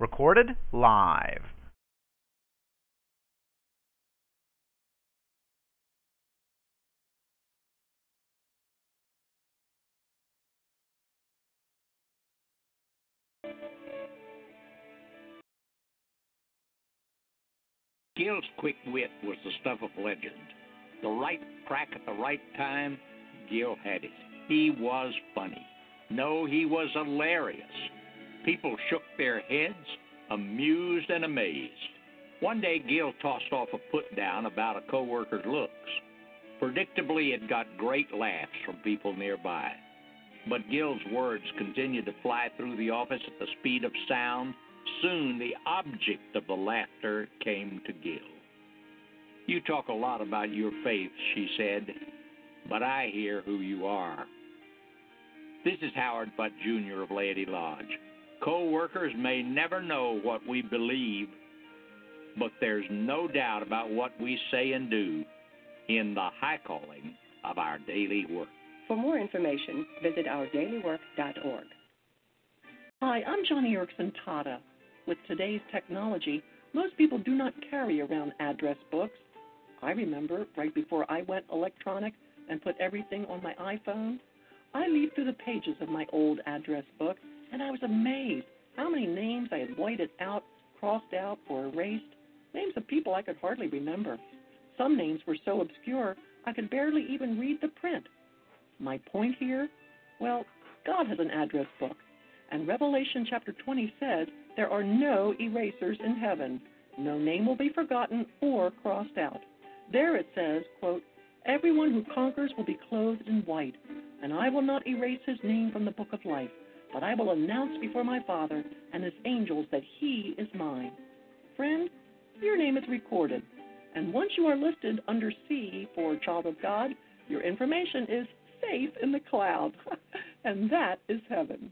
Recorded live. Gil's quick wit was the stuff of legend. The right crack at the right time, Gil had it. He was funny. No, he was hilarious. People shook their heads, amused and amazed. One day, Gil tossed off a put down about a coworker's looks. Predictably, it got great laughs from people nearby. But Gil's words continued to fly through the office at the speed of sound. Soon, the object of the laughter came to Gil. You talk a lot about your faith, she said, but I hear who you are. This is Howard Butt Jr. of Laity Lodge. Co workers may never know what we believe, but there's no doubt about what we say and do in the high calling of our daily work. For more information, visit ourdailywork.org. Hi, I'm Joni Eareckson Tada. With today's technology, most people do not carry around address books. I remember right before I went electronic and put everything on my iPhone, I leafed through the pages of my old address book and I was amazed how many names I had whited out, crossed out, or erased. Names of people I could hardly remember. Some names were so obscure I could barely even read the print. My point here? Well, God has an address book. And Revelation chapter 20 says there are no erasers in heaven. No name will be forgotten or crossed out. There it says, quote, Everyone who conquers will be clothed in white, and I will not erase his name from the book of life, but I will announce before my Father and his angels that he is mine. Friend, your name is recorded, and once you are listed under C for child of God, your information is safe in the cloud, and that is heaven.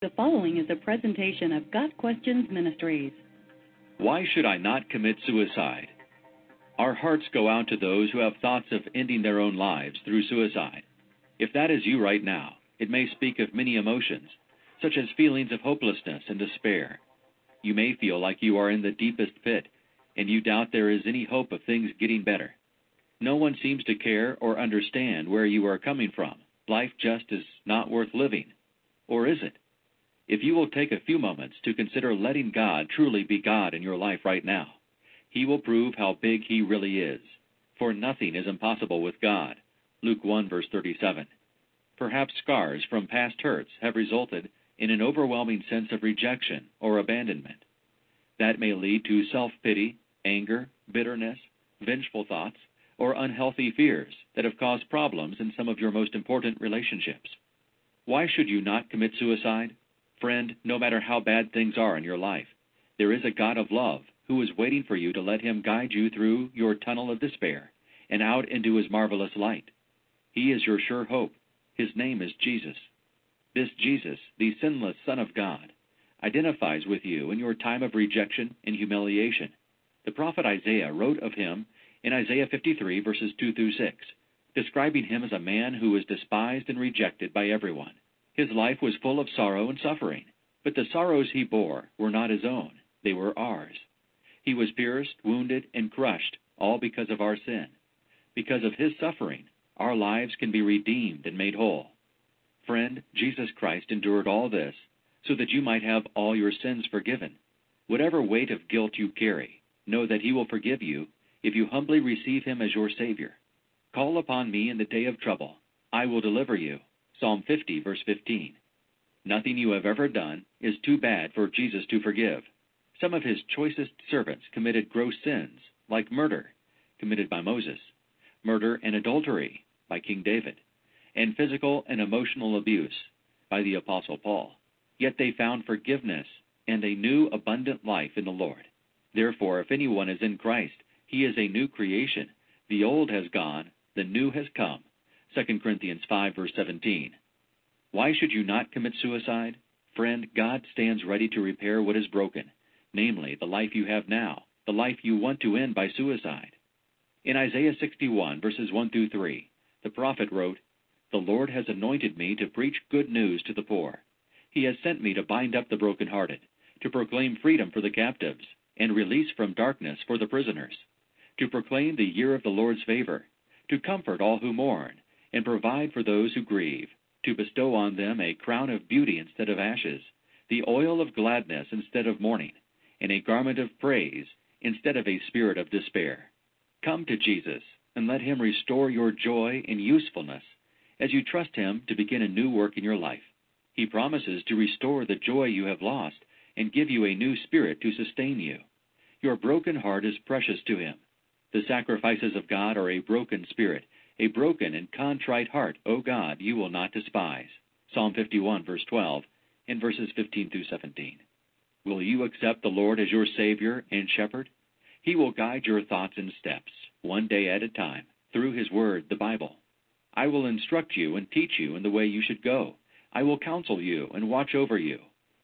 The following is a presentation of Got Questions Ministries. Why should I not commit suicide? Our hearts go out to those who have thoughts of ending their own lives through suicide. If that is you right now, it may speak of many emotions, such as feelings of hopelessness and despair. You may feel like you are in the deepest pit, and you doubt there is any hope of things getting better. No one seems to care or understand where you are coming from. Life just is not worth living. Or is it? If you will take a few moments to consider letting God truly be God in your life right now, He will prove how big He really is. For nothing is impossible with God. Luke 1 verse 37. Perhaps scars from past hurts have resulted in an overwhelming sense of rejection or abandonment. That may lead to self pity, anger, bitterness, vengeful thoughts, or unhealthy fears that have caused problems in some of your most important relationships. Why should you not commit suicide? Friend, no matter how bad things are in your life, there is a God of love who is waiting for you to let him guide you through your tunnel of despair and out into his marvelous light. He is your sure hope. His name is Jesus. This Jesus, the sinless Son of God, identifies with you in your time of rejection and humiliation. The prophet Isaiah wrote of him in Isaiah 53, verses 2 through 6, describing him as a man who was despised and rejected by everyone. His life was full of sorrow and suffering, but the sorrows he bore were not his own, they were ours. He was pierced, wounded, and crushed, all because of our sin. Because of his suffering, our lives can be redeemed and made whole. Friend, Jesus Christ endured all this so that you might have all your sins forgiven. Whatever weight of guilt you carry, know that he will forgive you if you humbly receive him as your Savior. Call upon me in the day of trouble. I will deliver you. Psalm 50, verse 15. Nothing you have ever done is too bad for Jesus to forgive. Some of his choicest servants committed gross sins, like murder, committed by Moses, murder and adultery by King David, and physical and emotional abuse by the Apostle Paul. Yet they found forgiveness and a new abundant life in the Lord. Therefore, if anyone is in Christ, he is a new creation. The old has gone, the new has come. 2 Corinthians 5, verse 17. Why should you not commit suicide? Friend, God stands ready to repair what is broken, namely, the life you have now, the life you want to end by suicide. In Isaiah 61, verses 1 through 3, the prophet wrote, The Lord has anointed me to preach good news to the poor. He has sent me to bind up the brokenhearted, to proclaim freedom for the captives, and release from darkness for the prisoners, to proclaim the year of the Lord's favor, to comfort all who mourn, and provide for those who grieve, to bestow on them a crown of beauty instead of ashes, the oil of gladness instead of mourning, and a garment of praise instead of a spirit of despair. Come to Jesus and let him restore your joy and usefulness as you trust him to begin a new work in your life. He promises to restore the joy you have lost and give you a new spirit to sustain you. Your broken heart is precious to him. The sacrifices of God are a broken spirit, a broken and contrite heart, O God, you will not despise. Psalm 51, verse 12, and verses 15 through 17. Will you accept the Lord as your Savior and Shepherd? He will guide your thoughts and steps, one day at a time, through His Word, the Bible. I will instruct you and teach you in the way you should go. I will counsel you and watch over you.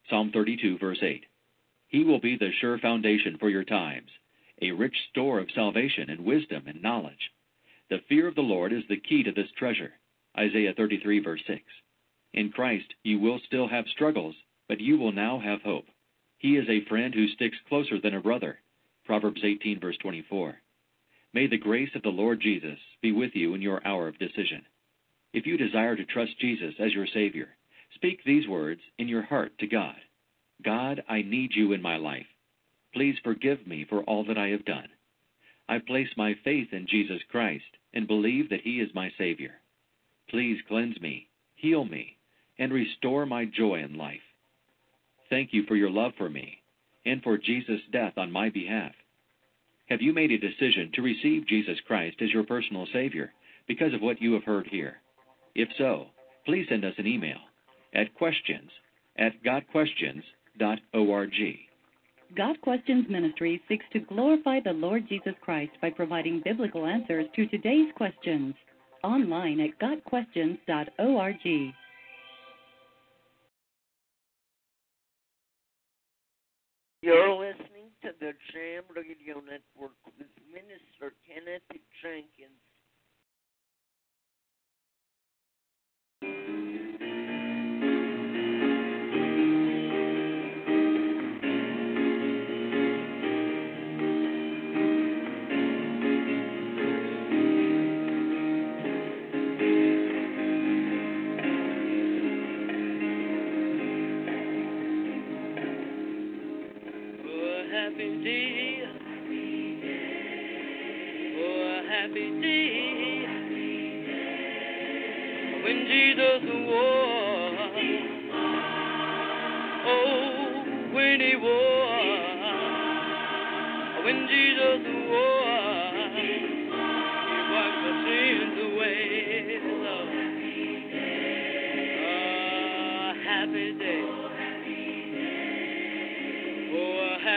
Psalm 32, verse 8. He will be the sure foundation for your times, a rich store of salvation and wisdom and knowledge. The fear of the Lord is the key to this treasure. Isaiah 33, verse 6. In Christ, you will still have struggles, but you will now have hope. He is a friend who sticks closer than a brother. Proverbs 18, verse 24. May the grace of the Lord Jesus be with you in your hour of decision. If you desire to trust Jesus as your Savior, speak these words in your heart to God God, I need you in my life. Please forgive me for all that I have done. I place my faith in Jesus Christ and believe that He is my Savior. Please cleanse me, heal me, and restore my joy in life. Thank you for your love for me and for Jesus' death on my behalf. Have you made a decision to receive Jesus Christ as your personal Savior because of what you have heard here? If so, please send us an email at questions at. Got Questions Ministry seeks to glorify the Lord Jesus Christ by providing biblical answers to today's questions. Online at GotQuestions.org. You're listening to the Jam Radio Network with Minister Kenneth Jenkins. Happy day. Oh, happy day. When Jesus. Oh, when he. When Jesus was.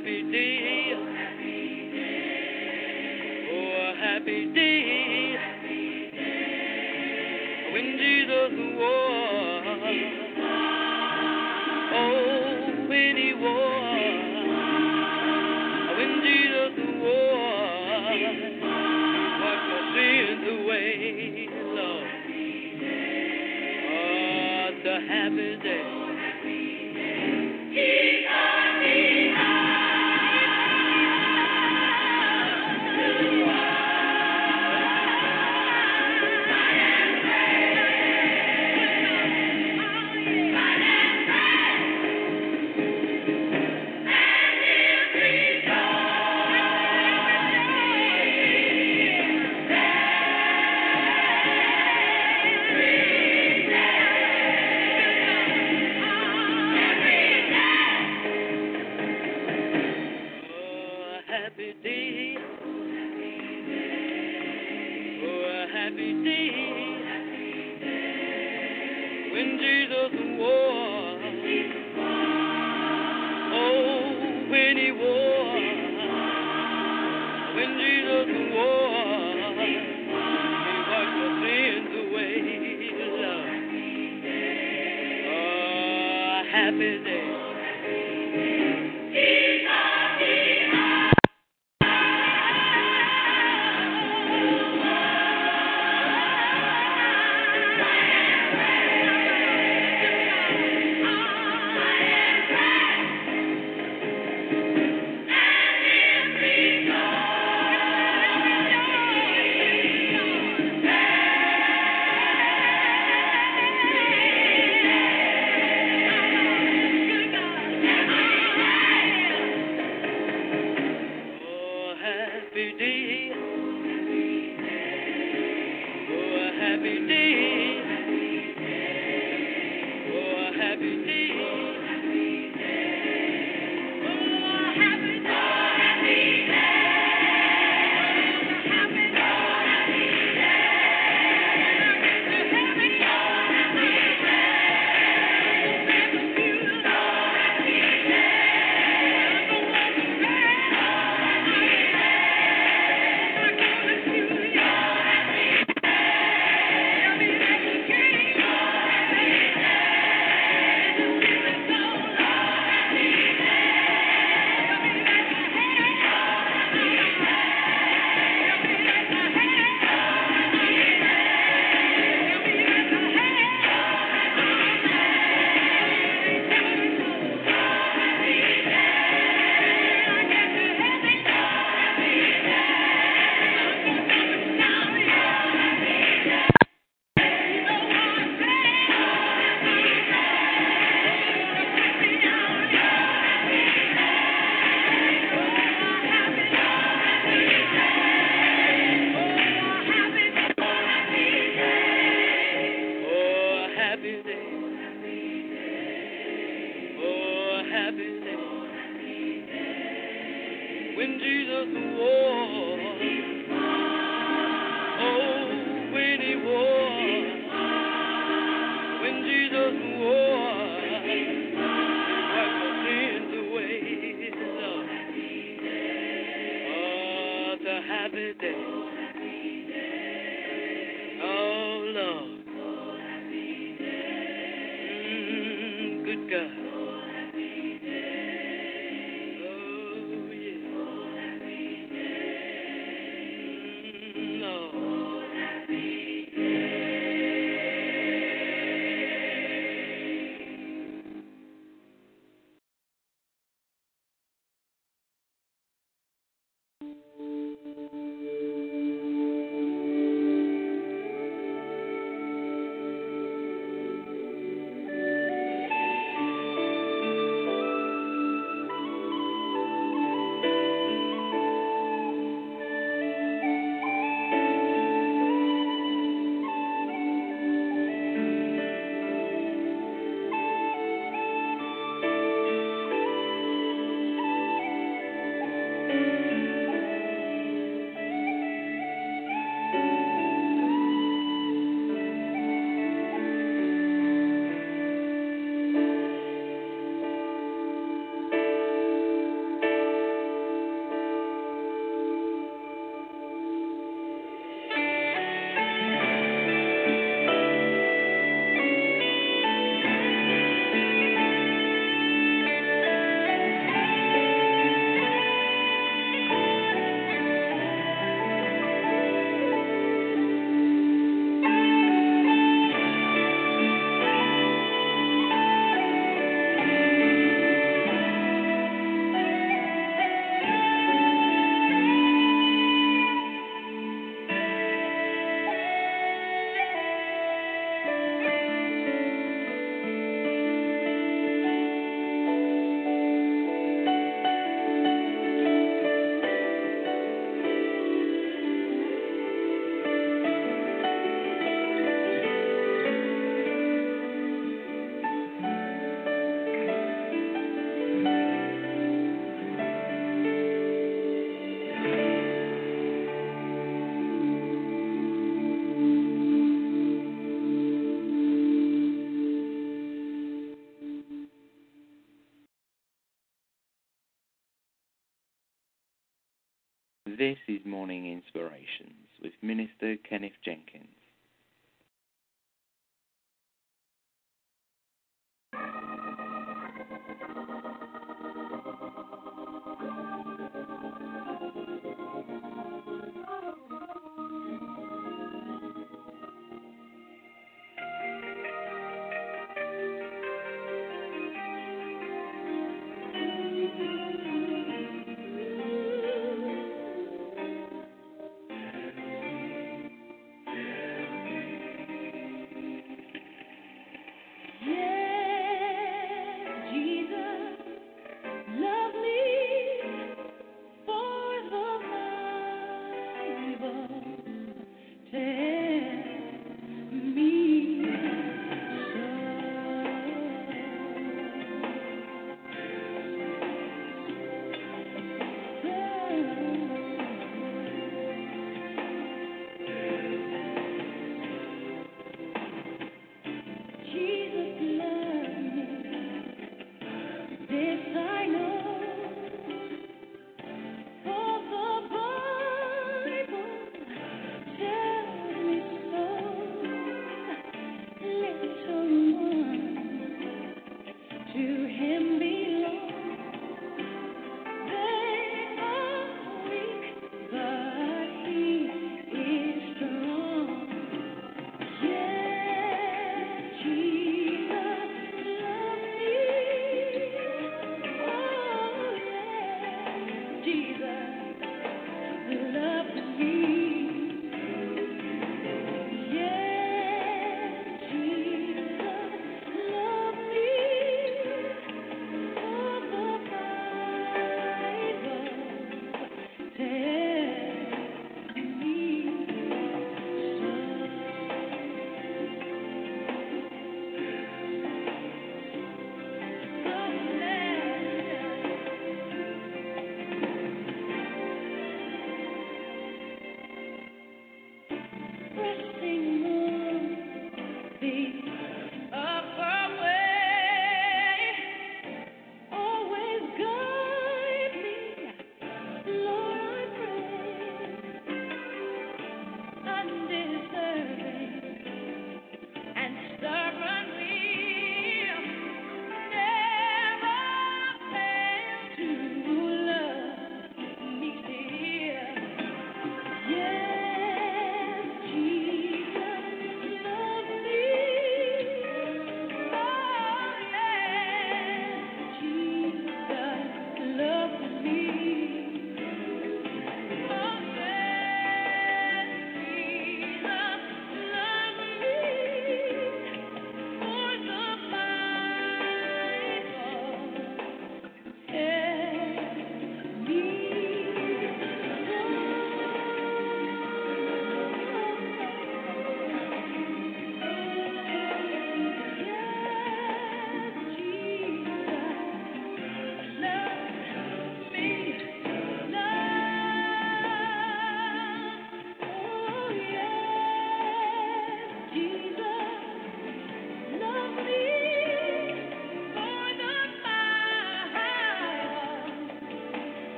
Happy day. Oh, a happy day. When Jesus. Oh, when he was. When Jesus was. Wash my sins away, Lord. Oh, a happy day.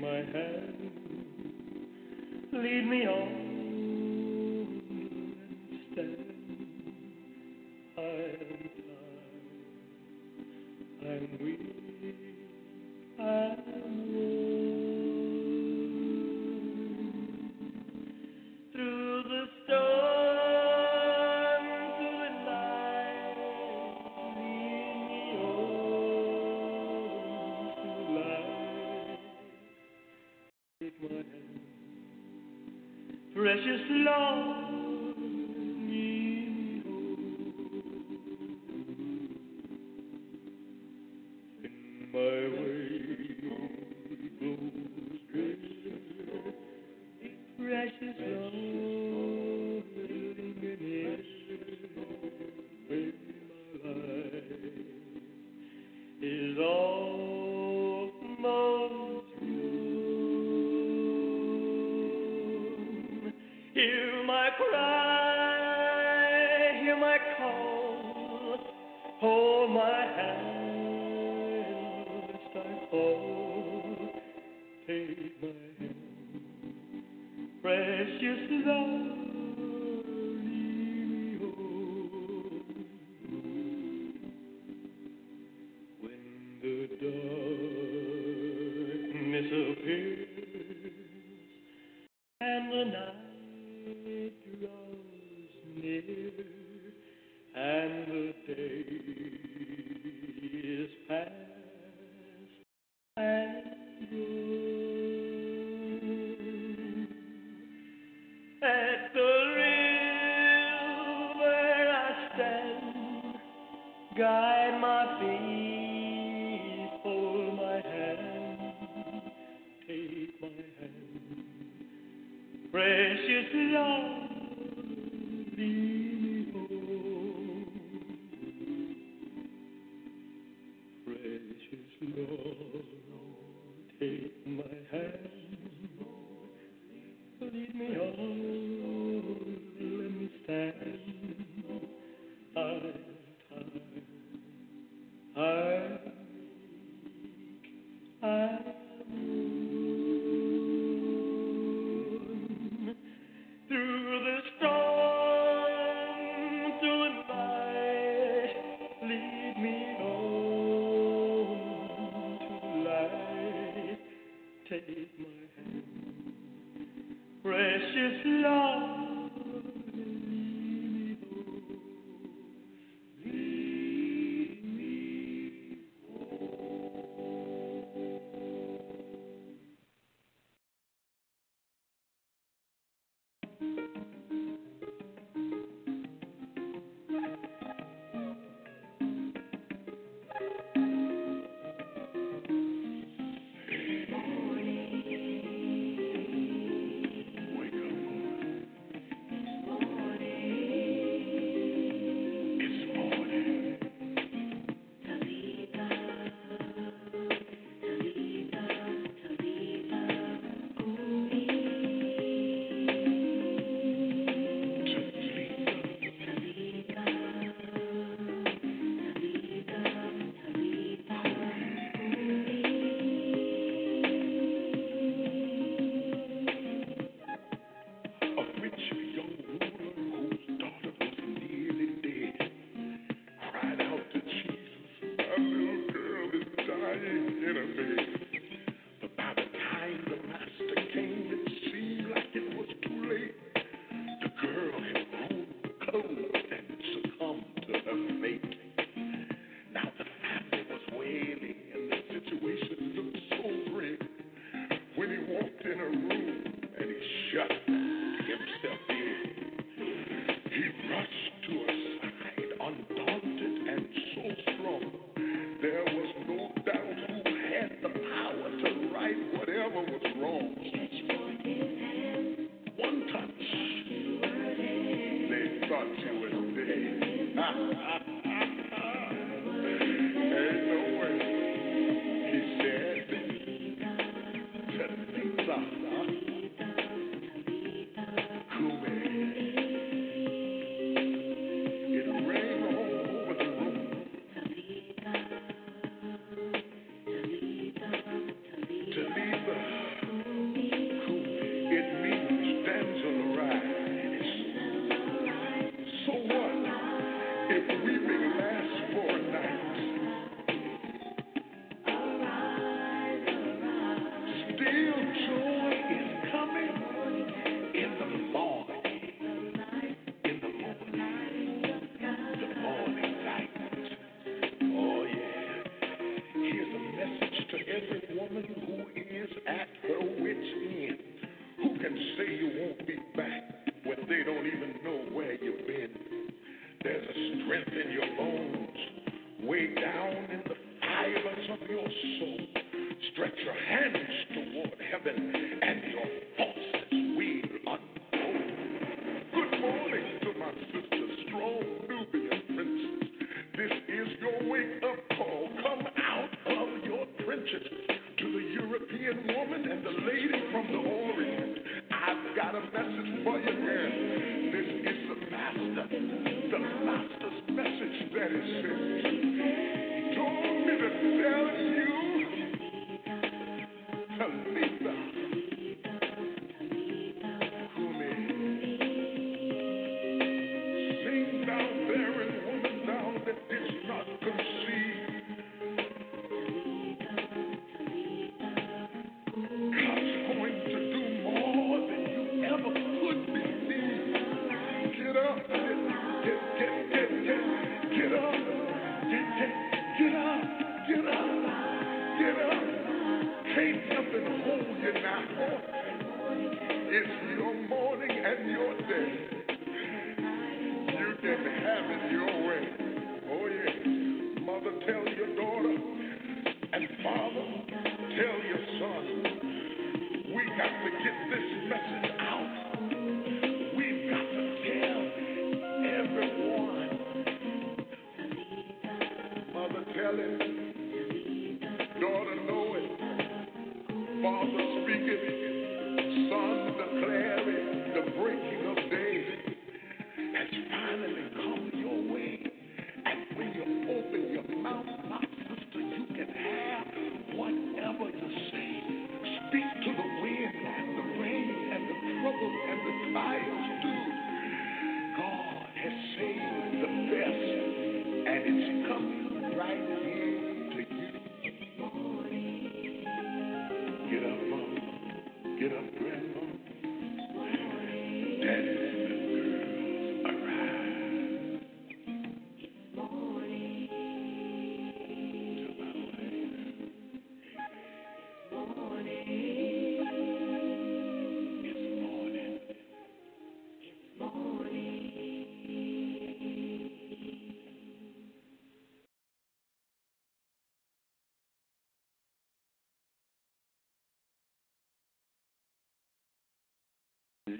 My hand, lead me on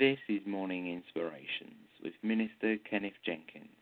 This is Morning Inspirations with Minister Kenneth Jenkins.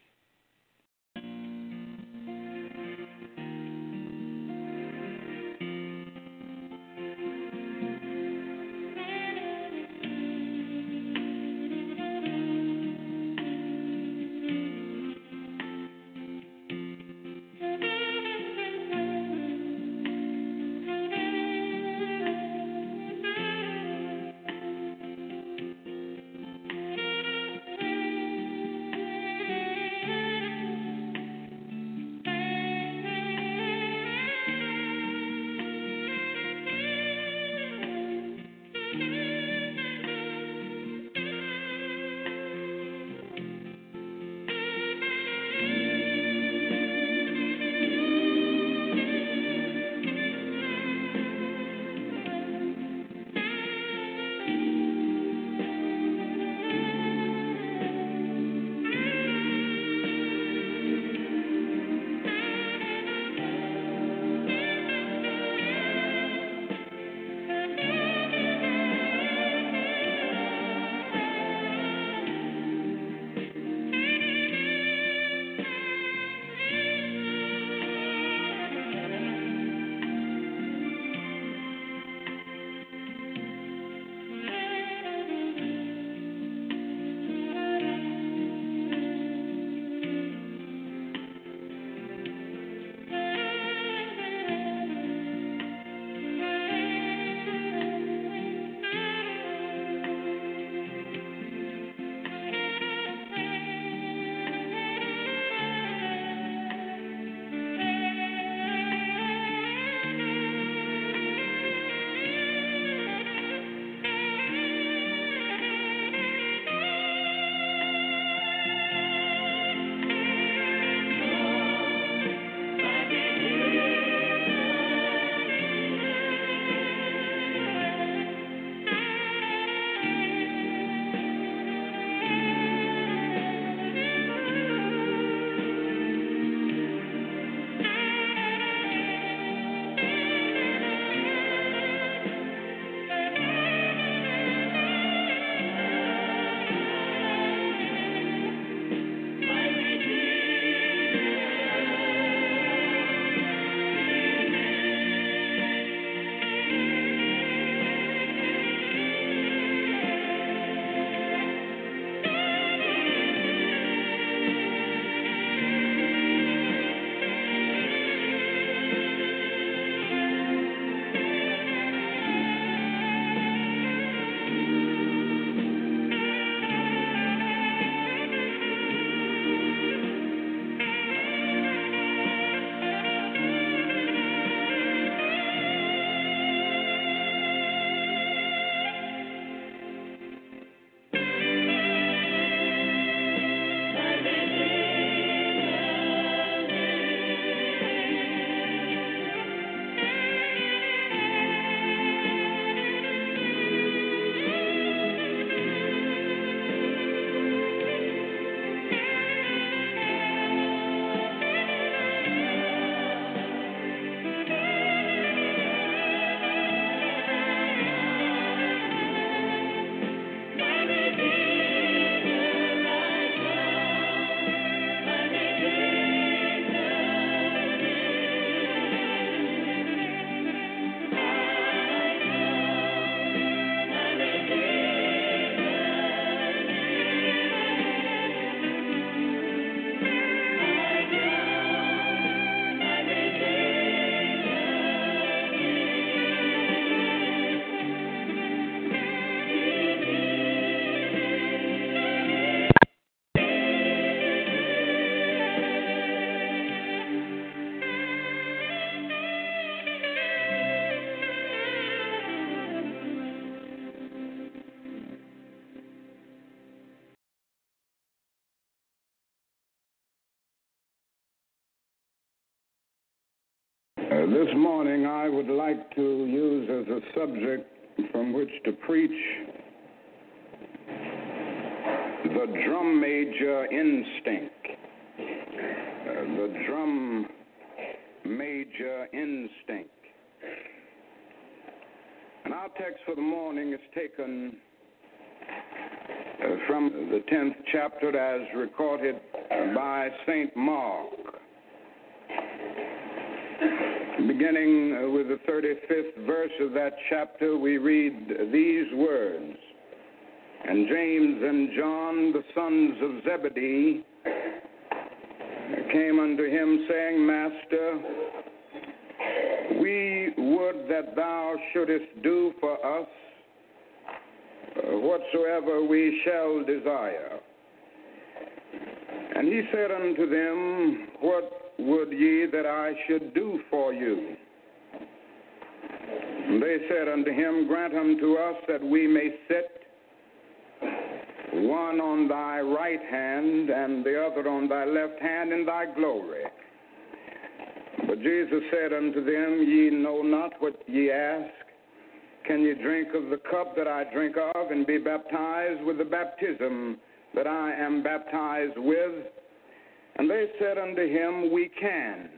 This morning, I would like to use as a subject from which to preach the drum major instinct. Uh, the drum major instinct. And our text for the morning is taken uh, from the 10th chapter as recorded by St. Mark. Beginning uh, with the 35th verse of that chapter, we read these words And James and John, the sons of Zebedee, came unto him, saying, Master, we would that thou shouldest do for us uh, whatsoever we shall desire. And he said unto them, What would ye that I should do for you? And they said unto him, Grant unto us that we may sit one on thy right hand and the other on thy left hand in thy glory. But Jesus said unto them, Ye know not what ye ask. Can ye drink of the cup that I drink of and be baptized with the baptism that I am baptized with? And they said unto him, We can.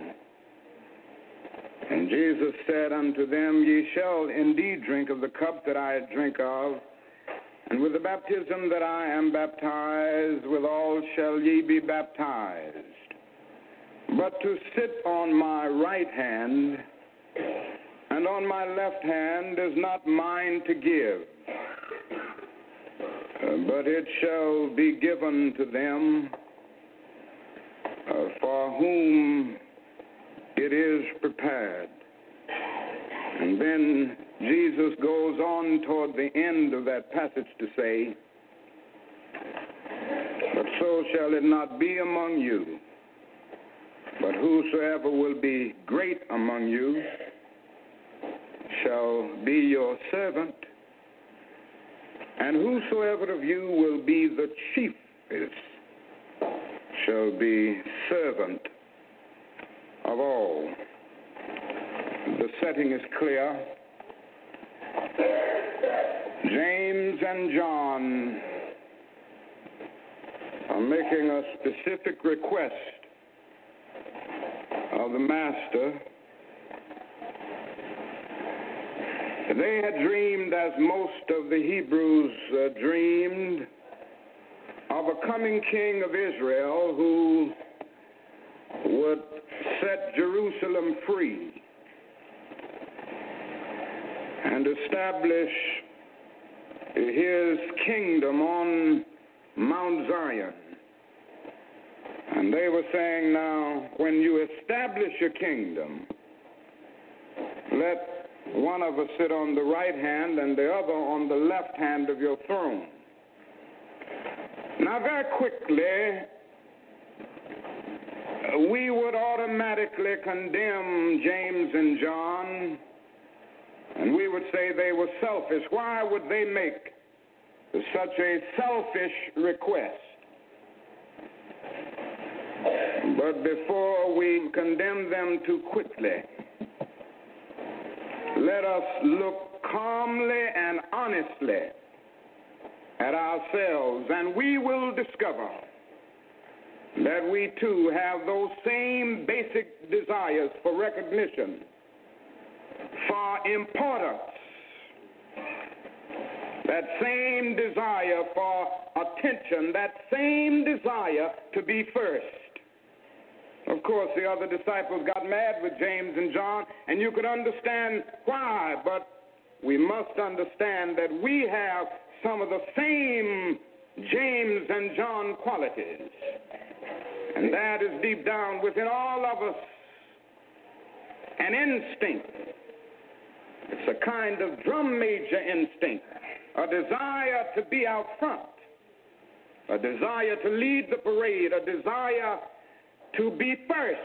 And Jesus said unto them, Ye shall indeed drink of the cup that I drink of, and with the baptism that I am baptized, withal shall ye be baptized. But to sit on my right hand and on my left hand is not mine to give, but it shall be given to them uh, for whom it is prepared. And then Jesus goes on toward the end of that passage to say, But so shall it not be among you. But whosoever will be great among you shall be your servant, and whosoever of you will be the chiefest shall be servant of all. The setting is clear. James and John are making a specific request of the Master. They had dreamed, as most of the Hebrews uh, dreamed, of a coming king of Israel who would set Jerusalem free and establish his kingdom on Mount Zion. And they were saying, now, when you establish your kingdom, let one of us sit on the right hand and the other on the left hand of your throne. Now, very quickly, we would automatically condemn James and John, and we would say they were selfish. Why would they make such a selfish request? But before we condemn them too quickly, let us look calmly and honestly at ourselves, and we will discover that we too have those same basic desires for recognition, for importance, that same desire for attention, that same desire to be first. Of course, the other disciples got mad with James and John, and you could understand why, but we must understand that we have some of the same James and John qualities. And that is deep down within all of us an instinct. It's a kind of drum major instinct, a desire to be out front, a desire to lead the parade, a desire to be first.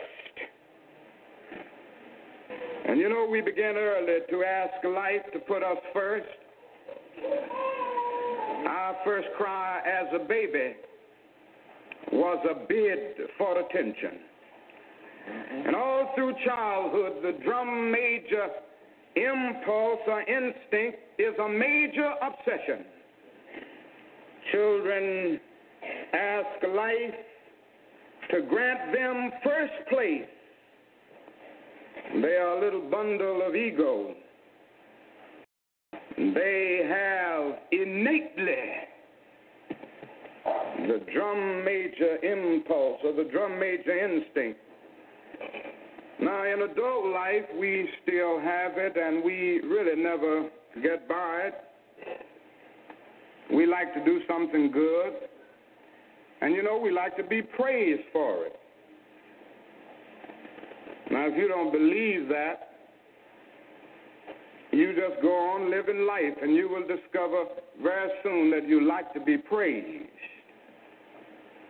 And you know, we began early to ask life to put us first. Our first cry as a baby was a bid for attention. And all through childhood, the drum major impulse or instinct is a major obsession. Children ask life to grant them first place. They are a little bundle of ego. They have innately the drum major impulse or the drum major instinct. Now, in adult life, we still have it, and we really never get by it. We like to do something good, and you know, we like to be praised for it. Now, if you don't believe that, you just go on living life, and you will discover very soon that you like to be praised.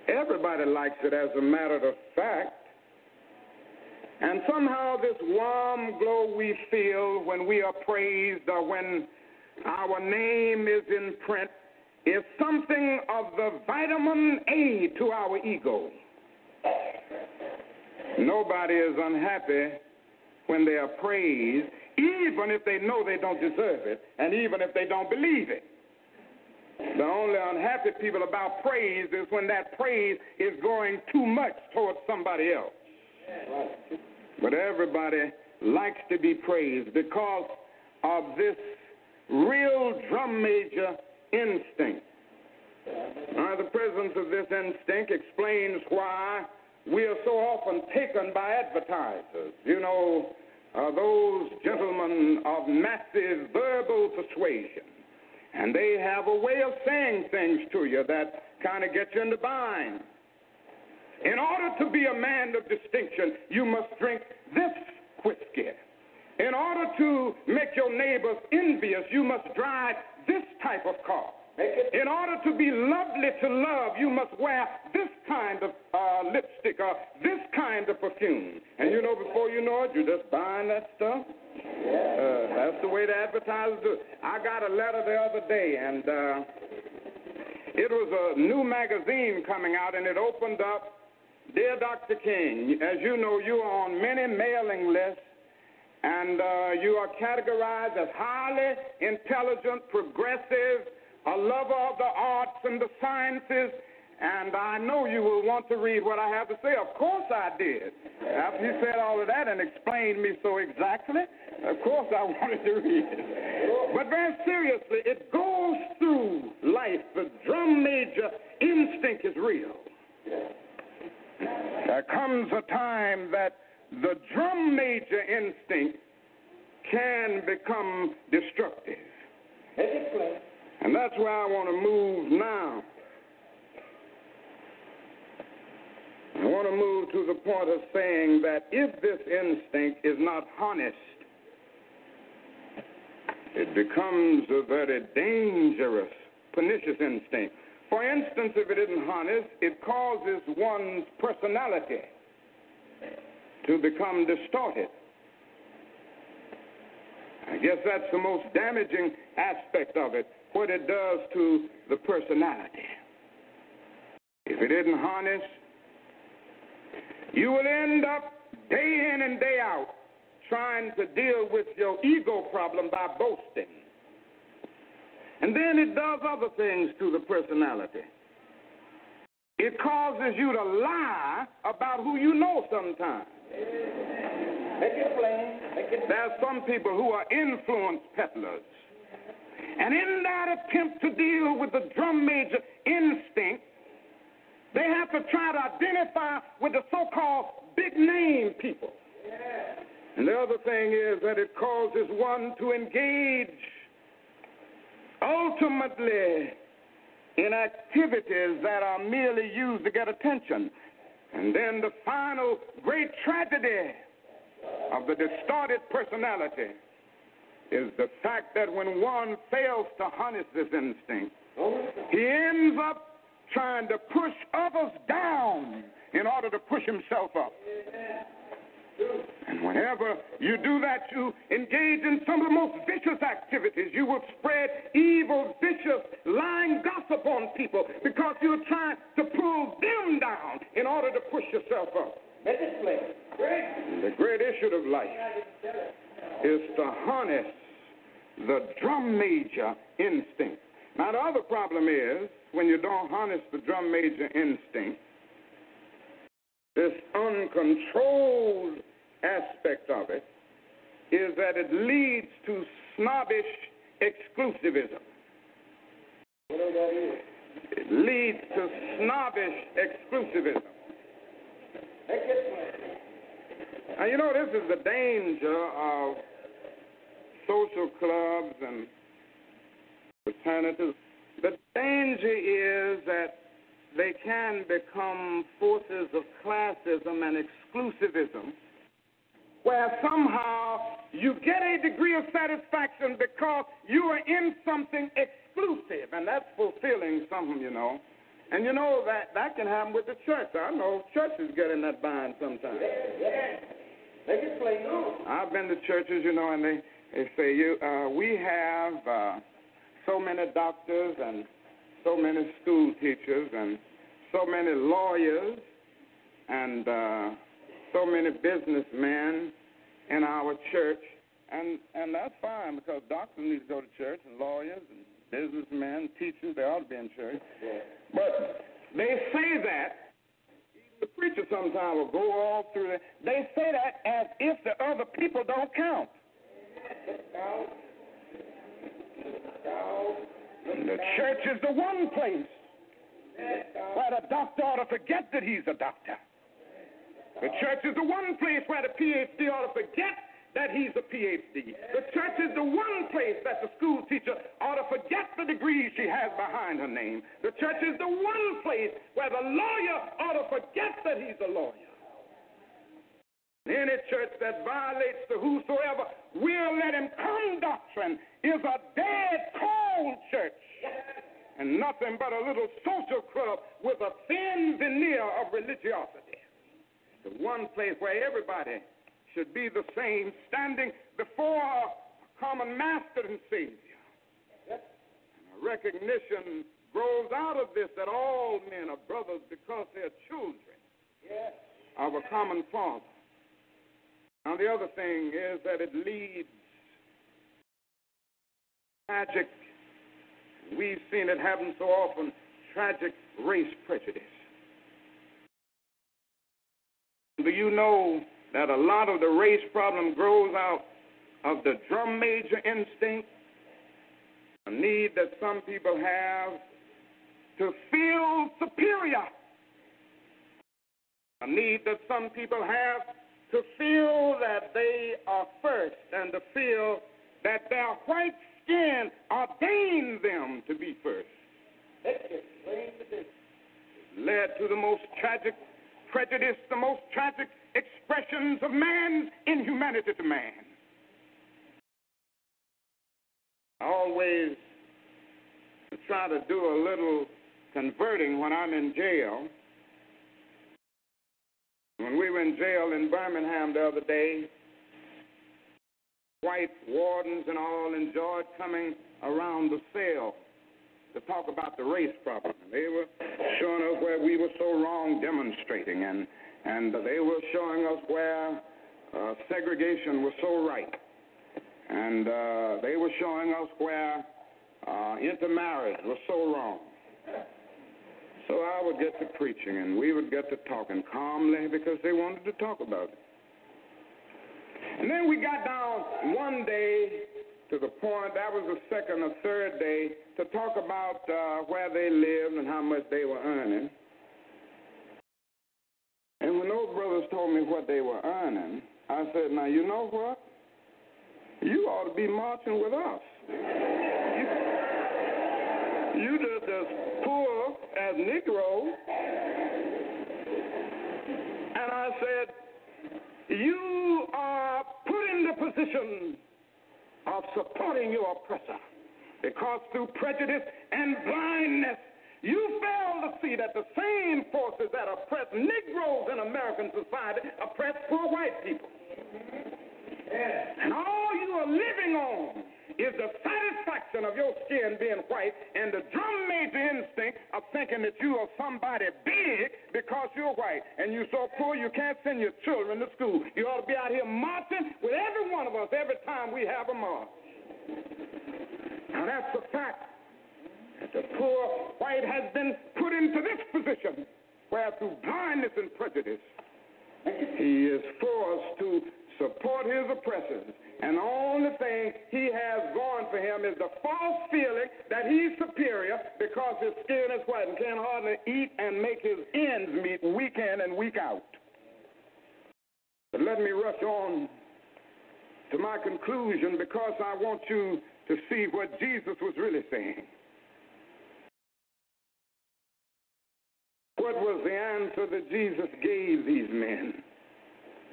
Everybody likes it, as a matter of fact. And somehow, this warm glow we feel when we are praised or when our name is in print is something of the vitamin A to our ego. Nobody is unhappy when they are praised, even if they know they don't deserve it, and even if they don't believe it. The only unhappy people about praise is when that praise is going too much towards somebody else. But everybody likes to be praised because of this real drum major instinct. Now, the presence of this instinct explains why we are so often taken by advertisers. You know, uh, those gentlemen of massive verbal persuasion. And they have a way of saying things to you that kind of get you in the bind. In order to be a man of distinction, you must drink this whiskey. In order to make your neighbors envious, you must drive this type of car. In order to be lovely to love, you must wear this kind of uh, lipstick or this kind of perfume. And you know, before you know it, you're just buying that stuff. Uh, that's the way the advertisers do it. I got a letter the other day, and uh, it was a new magazine coming out, and it opened up Dear Dr. King, as you know, you are on many mailing lists, and uh, you are categorized as highly intelligent, progressive, a lover of the arts and the sciences, and I know you will want to read what I have to say. Of course I did. After you said all of that and explained me so exactly, of course I wanted to read it. But very seriously, it goes through life. The drum major instinct is real. There comes a time that the drum major instinct can become destructive. And that's where I want to move now. I want to move to the point of saying that if this instinct is not honest, it becomes a very dangerous, pernicious instinct. For instance, if it isn't honest, it causes one's personality to become distorted. I guess that's the most damaging aspect of it, what it does to the personality. If it isn't harnessed, you will end up day in and day out trying to deal with your ego problem by boasting. And then it does other things to the personality. It causes you to lie about who you know sometimes. Make it plain. Make it There are some people who are influence peddlers. And in that attempt to deal with the drum major instinct, they have to try to identify with the so called big name people. And the other thing is that it causes one to engage ultimately in activities that are merely used to get attention. And then the final great tragedy of the distorted personality is the fact that when one fails to harness this instinct, oh. he ends up trying to push others down in order to push himself up. And whenever you do that, you engage in some of the most vicious activities. You will spread evil, vicious, lying gossip on people because you're trying to pull them down in order to push yourself up. Let it of life is to harness the drum major instinct. Now, the other problem is when you don't harness the drum major instinct, this uncontrolled aspect of it is that it leads to snobbish exclusivism. It leads to snobbish exclusivism. Now, you know, this is the danger of social clubs and fraternities. The danger is that they can become forces of classism and exclusivism, where somehow you get a degree of satisfaction because you are in something exclusive, and that's fulfilling something, you know. And you know that that can happen with the church. I know churches get in that bind sometimes. They can play no. I've been to churches, you know, and they they say you uh, we have uh, so many doctors and so many school teachers and so many lawyers and uh, so many businessmen in our church, and and that's fine because doctors need to go to church and lawyers and businessmen, teachers, they ought to be in church. Yeah. But they say that the preacher sometimes will go all through it. They say that as if the other people don't count. The church is the one place where the doctor ought to forget that he's a doctor. The church is the one place where the PhD ought to forget that he's a PhD. The church is the one place that the school teacher ought to forget the degree she has behind her name. The church is the one place where the lawyer ought to forget that he's a lawyer. Any church that violates the whosoever will let him come doctrine is a dead, cold church and nothing but a little social club with a thin veneer of religiosity. The one place where everybody should be the same, standing before a common master and Savior. And a recognition grows out of this that all men are brothers because they're children of a common Father. Now, the other thing is that it leads tragic, we've seen it happen so often, tragic race prejudice. Do you know that a lot of the race problem grows out of the drum major instinct, a need that some people have to feel superior, a need that some people have to feel that they are first and to feel that their white skin ordained them to be first. Led to the most tragic prejudice, the most tragic expressions of man's inhumanity to man. I always try to do a little converting when I'm in jail. When we were in jail in Birmingham the other day, white wardens and all enjoyed coming around the cell to talk about the race problem. They were showing us where we were so wrong demonstrating, and, and they were showing us where uh, segregation was so right. And uh, they were showing us where uh, intermarriage was so wrong. So I would get to preaching, and we would get to talking calmly because they wanted to talk about it. And then we got down one day to the point, that was the second or third day, to talk about uh, where they lived and how much they were earning. And when those brothers told me what they were earning, I said, now, you know what? You ought to be marching with us. You, you just as poor as Negroes. And I said, you are put in the position of supporting your oppressor. Because through prejudice and blindness, you fail to see that the same forces that oppress Negroes in American society oppress poor white people. And all you are living on is the satisfaction of your skin being white and the drum major instinct of thinking that you are somebody big because you're white and you're so poor you can't send your children to school. You ought to be out here marching with every one of us every time we have a march. Now that's a fact the poor white has been put into this position where through blindness and prejudice he is forced to support his oppressors. And the only thing he has going for him is the false feeling that he's superior because his skin is white and can hardly eat and make his ends meet week in and week out. But let me rush on to my conclusion because I want you to see what Jesus was really saying. What was the answer that Jesus gave these men?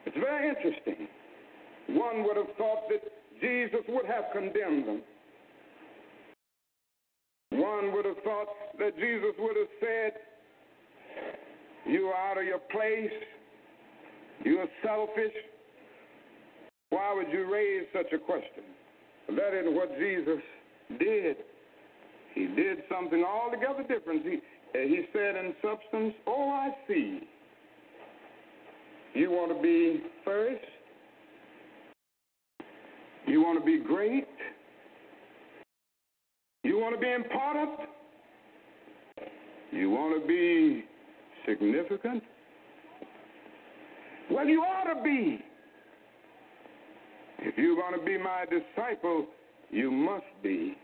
It's very interesting. One would have thought that Jesus would have condemned them. One would have thought that Jesus would have said, You are out of your place. You are selfish. Why would you raise such a question? That isn't what Jesus did. He did something altogether different. He, he said in substance, Oh, I see. You want to be first? You want to be great? You want to be important? You want to be significant? Well, you ought to be. If you're going to be my disciple, you must be.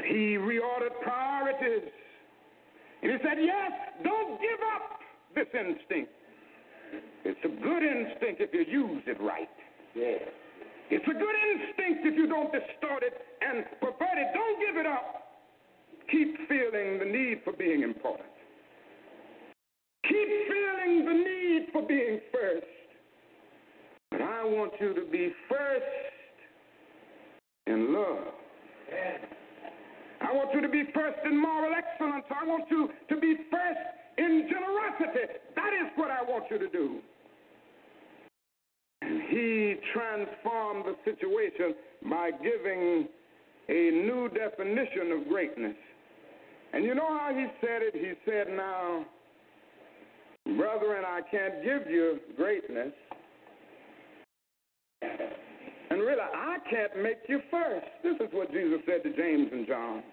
But he reordered priorities. And he said, Yes, don't give up this instinct. It's a good instinct if you use it right. Yeah. It's a good instinct if you don't distort it and pervert it. Don't give it up. Keep feeling the need for being important. Keep feeling the need for being first. But I want you to be first in love. I want you to be first in moral excellence. I want you to be first in generosity. That is what I want you to do. And he transformed the situation by giving a new definition of greatness. And you know how he said it? He said, Now, brethren, I can't give you greatness. And really, I can't make you first. This is what Jesus said to James and John.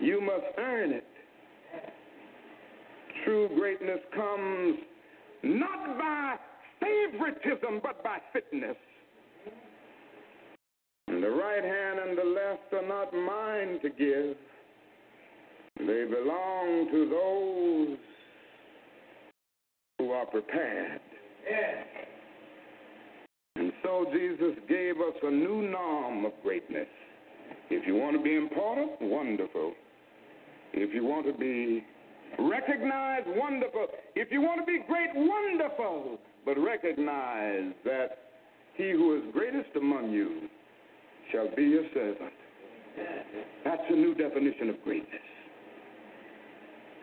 You must earn it. True greatness comes not by favoritism, but by fitness. And the right hand and the left are not mine to give. They belong to those who are prepared. And so Jesus gave us a new norm of greatness. If you want to be important, wonderful. If you want to be recognized, wonderful. If you want to be great, wonderful. But recognize that he who is greatest among you shall be your servant. That's a new definition of greatness.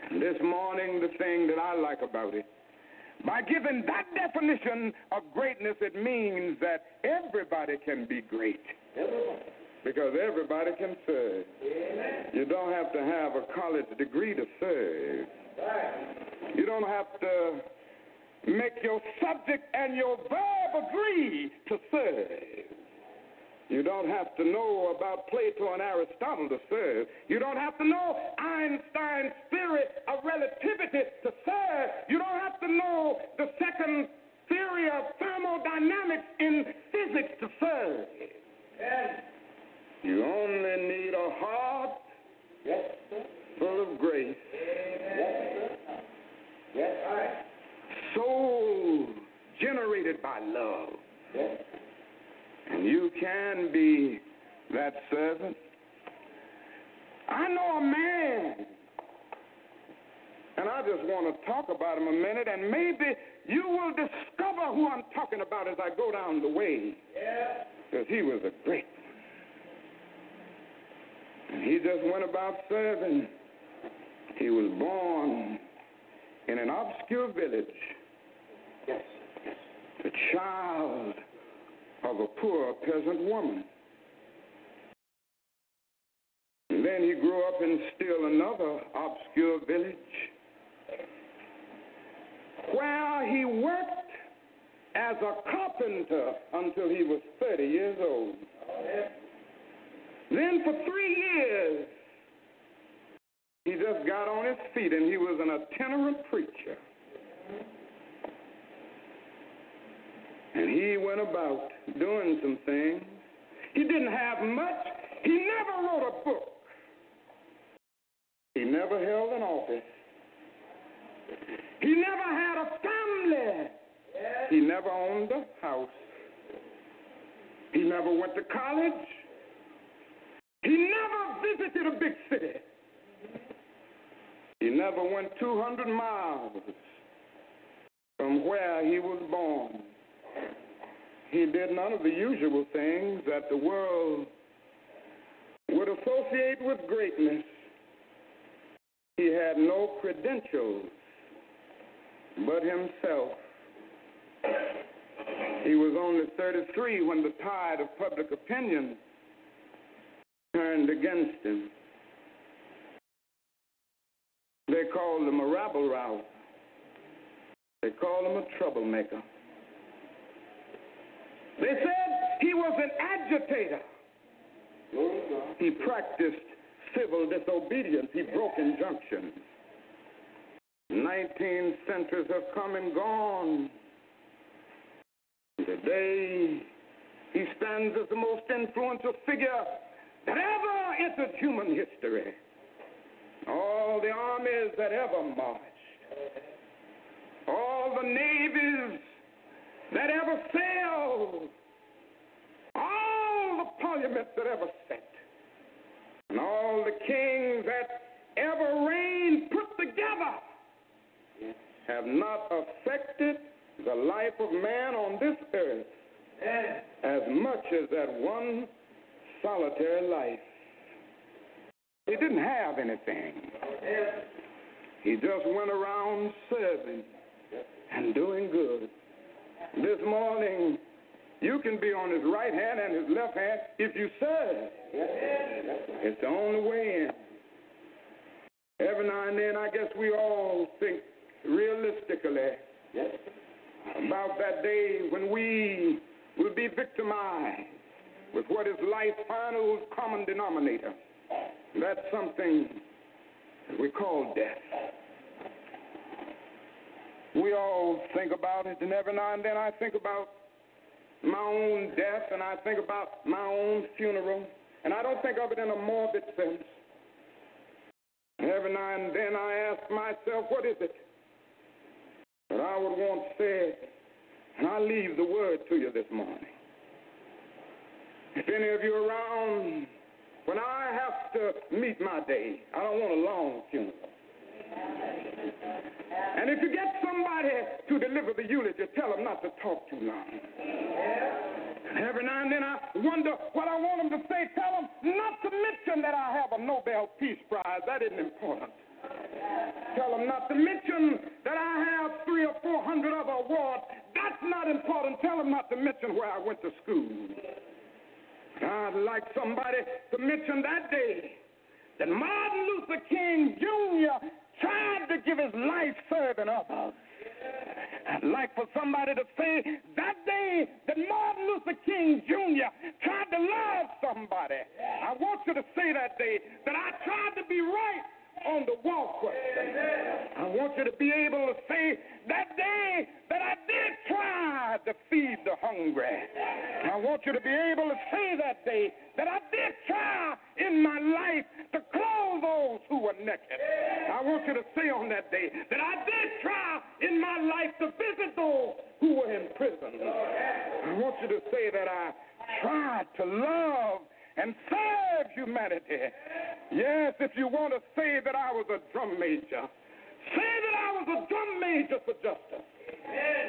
And this morning, the thing that I like about it, by giving that definition of greatness, it means that everybody can be great. Because everybody can serve. You don't have to have a college degree to serve. You don't have to make your subject and your verb agree to serve. You don't have to know about Plato and Aristotle to serve. You don't have to know Einstein's theory of relativity to serve. You don't have to know the second theory of thermodynamics in physics to serve. You only need a heart full of grace. Soul generated by love. And you can be that servant. I know a man, and I just want to talk about him a minute, and maybe you will discover who I'm talking about as I go down the way. Because he was a great and he just went about serving. He was born in an obscure village. Yes. The child of a poor peasant woman. And then he grew up in still another obscure village where he worked as a carpenter until he was 30 years old. Oh, Then for three years, he just got on his feet and he was an itinerant preacher. And he went about doing some things. He didn't have much. He never wrote a book. He never held an office. He never had a family. He never owned a house. He never went to college. He never visited a big city. He never went 200 miles from where he was born. He did none of the usual things that the world would associate with greatness. He had no credentials but himself. He was only 33 when the tide of public opinion turned against him. They called him a rabble rouser. They called him a troublemaker. They said he was an agitator. He practiced civil disobedience. He broke injunctions. Nineteen centuries have come and gone. Today, he stands as the most influential figure that ever entered human history. All the armies that ever marched, all the navies that ever sailed, all the parliaments that ever sat, and all the kings that ever reigned put together have not affected the life of man on this earth as much as that one solitary life. He didn't have anything. He just went around serving and doing good. This morning, you can be on his right hand and his left hand if you serve. It's the only way in. Every now and then, I guess we all think realistically about that day when we will be victimized with what is life's final common denominator. That's something we call death. We all think about it, and every now and then I think about my own death and I think about my own funeral, and I don't think of it in a morbid sense. Every now and then I ask myself, what is it that I would want said? And I leave the word to you this morning. If any of you around when I have to meet my day, I don't want a long funeral. And if you get somebody to deliver the eulogy, tell them not to talk too long. And every now and then I wonder what I want them to say. Tell them not to mention that I have a Nobel Peace Prize. That isn't important. Tell them not to mention that I have three or four hundred other awards. That's not important. Tell them not to mention where I went to school. I'd like somebody to mention that day that Martin Luther King Jr. tried to give his life serving others. I'd like for somebody to say that day that Martin Luther King Jr. tried to love somebody. I want you to say that day that I tried to be right on the question. I want you to be able to say that day that I did try to feed the hungry. I want you to be able to say that day that I did try in my life to clothe those who were naked. I want you to say on that day that I did try in my life to visit those who were in prison. I want you to say that I tried to love and serve humanity. Yes, if you want to say that I was a drum major, say that I was a drum major for justice.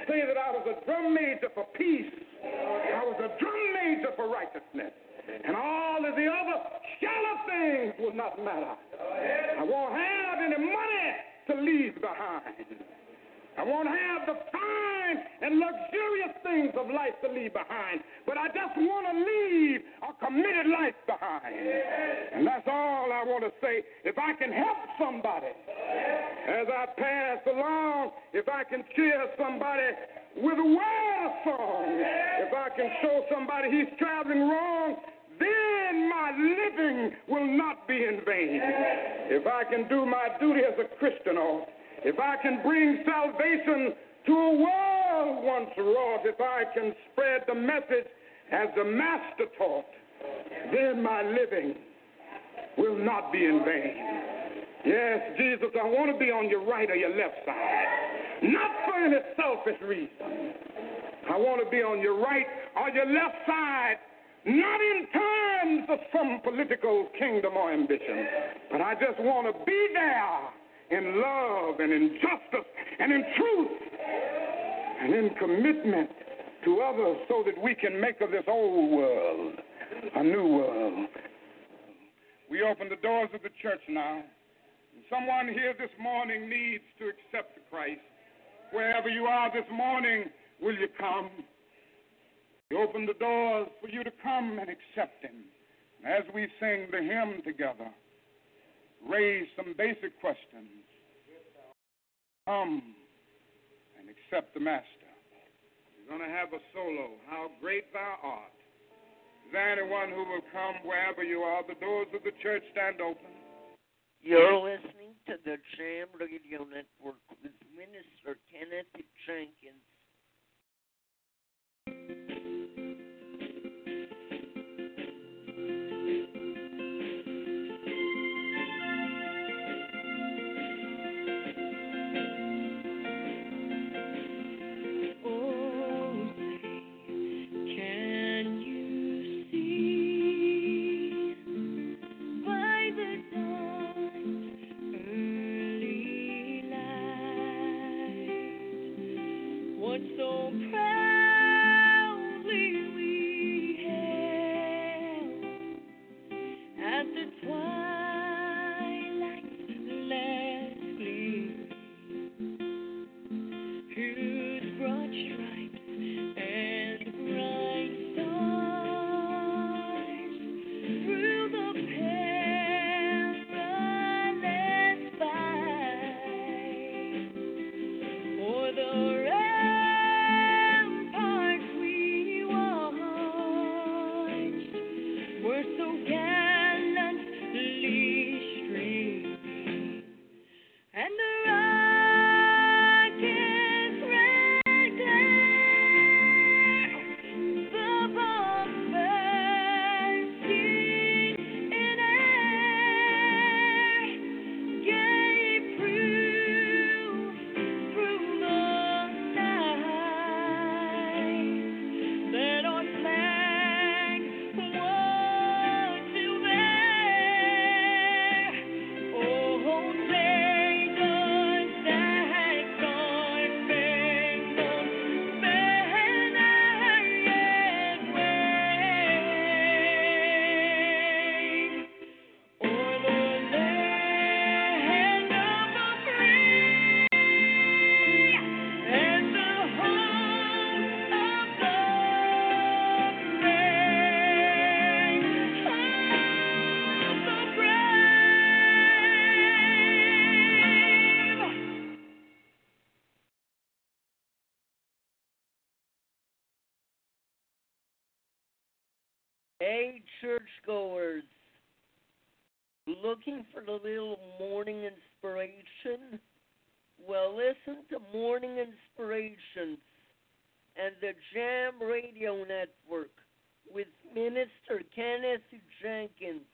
Say that I was a drum major for peace. I was a drum major for righteousness. And all of the other shallow things will not matter. I won't have any money to leave behind. I won't have the fine and luxurious things of life to leave behind, but I just want to leave a committed life behind. And that's all I want to say. If I can help somebody as I pass along, if I can cheer somebody with a word song, if I can show somebody he's traveling wrong, then my living will not be in vain. If I can do my duty as a Christian, or if I can bring salvation to a world once wrought, if I can spread the message as the Master taught, then my living will not be in vain. Yes, Jesus, I want to be on your right or your left side, not for any selfish reason. I want to be on your right or your left side not in terms of some political kingdom or ambition, but I just want to be there in love and in justice and in truth and in commitment to others so that we can make of this old world a new world. We open the doors of the church now. Someone here this morning needs to accept the Christ. Wherever you are this morning, will you come? We open the doors for you to come and accept Him. And As we sing the hymn together, raise some basic questions. Come accept the Master. We're going to have a solo, How Great Thou Art. Is there anyone who will come wherever you are? The doors of the church stand open. You're listening to the Jam Radio Network with Minister Kenneth Jenkins. Churchgoers, looking for a little morning inspiration? Well, listen to Morning Inspirations and the Jam Radio Network with Minister Kenneth Jenkins.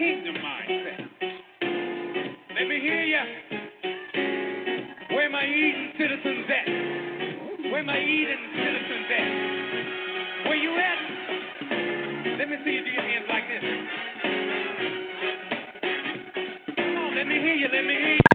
kingdom mindset. Let me hear you. Where my Eden citizens at? Where my Eden citizens at? Where you at? Let me see you do your hands like this. Come on, let me hear you. Let me hear you.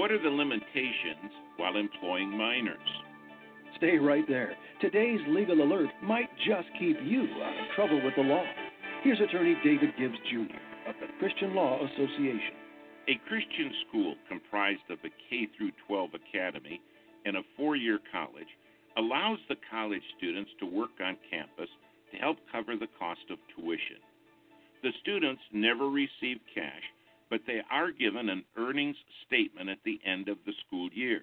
What are the limitations while employing minors? Stay right there. Today's legal alert might just keep you out of trouble with the law. Here's attorney David Gibbs Jr. of the Christian Law Association. A Christian school comprised of a K through 12 academy and a four-year college allows the college students to work on campus to help cover the cost of tuition. The students never receive cash, but they are given an earnings statement at the end of the school year.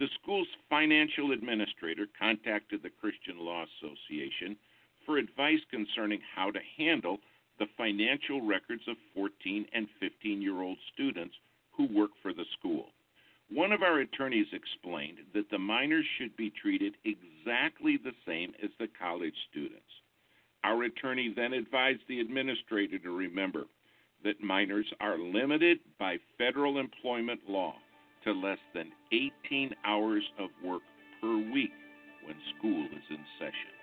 The school's financial administrator contacted the Christian Law Association for advice concerning how to handle the financial records of 14 and 15 year old students who work for the school. One of our attorneys explained that the minors should be treated exactly the same as the college students. Our attorney then advised the administrator to remember that minors are limited by federal employment law to less than 18 hours of work per week when school is in session.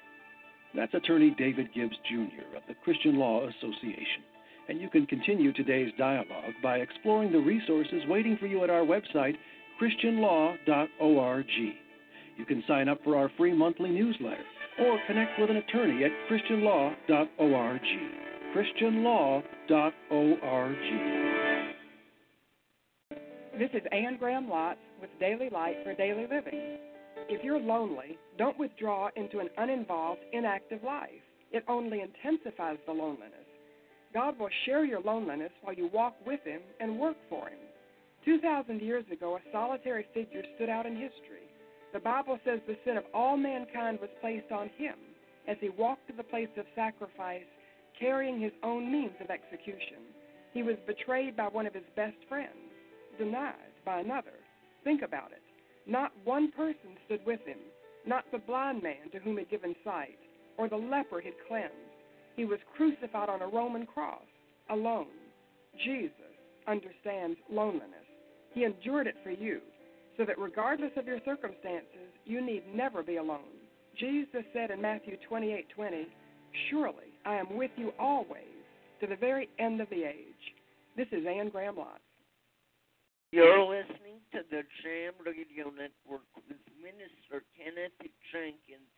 That's attorney David Gibbs Jr. of the Christian Law Association. And you can continue today's dialogue by exploring the resources waiting for you at our website, ChristianLaw.org. You can sign up for our free monthly newsletter or connect with an attorney at ChristianLaw.org. ChristianLaw.org. This is Anne Graham Lotz with Daily Light for Daily Living. If you're lonely, don't withdraw into an uninvolved, inactive life. It only intensifies the loneliness. God will share your loneliness while you walk with Him and work for Him. 2,000 years ago, a solitary figure stood out in history. The Bible says the sin of all mankind was placed on Him as He walked to the place of sacrifice, carrying His own means of execution. He was betrayed by one of His best friends, denied by another. Think about it. Not one person stood with him, not the blind man to whom he had given sight, or the leper he had cleansed. He was crucified on a Roman cross, alone. Jesus understands loneliness. He endured it for you, so that regardless of your circumstances, you need never be alone. Jesus said in Matthew 28:20, "Surely I am with you always, to the very end of the age." This is Anne Graham Lotz. You're listening to the Jam Radio Network with Minister Kenneth Jenkins.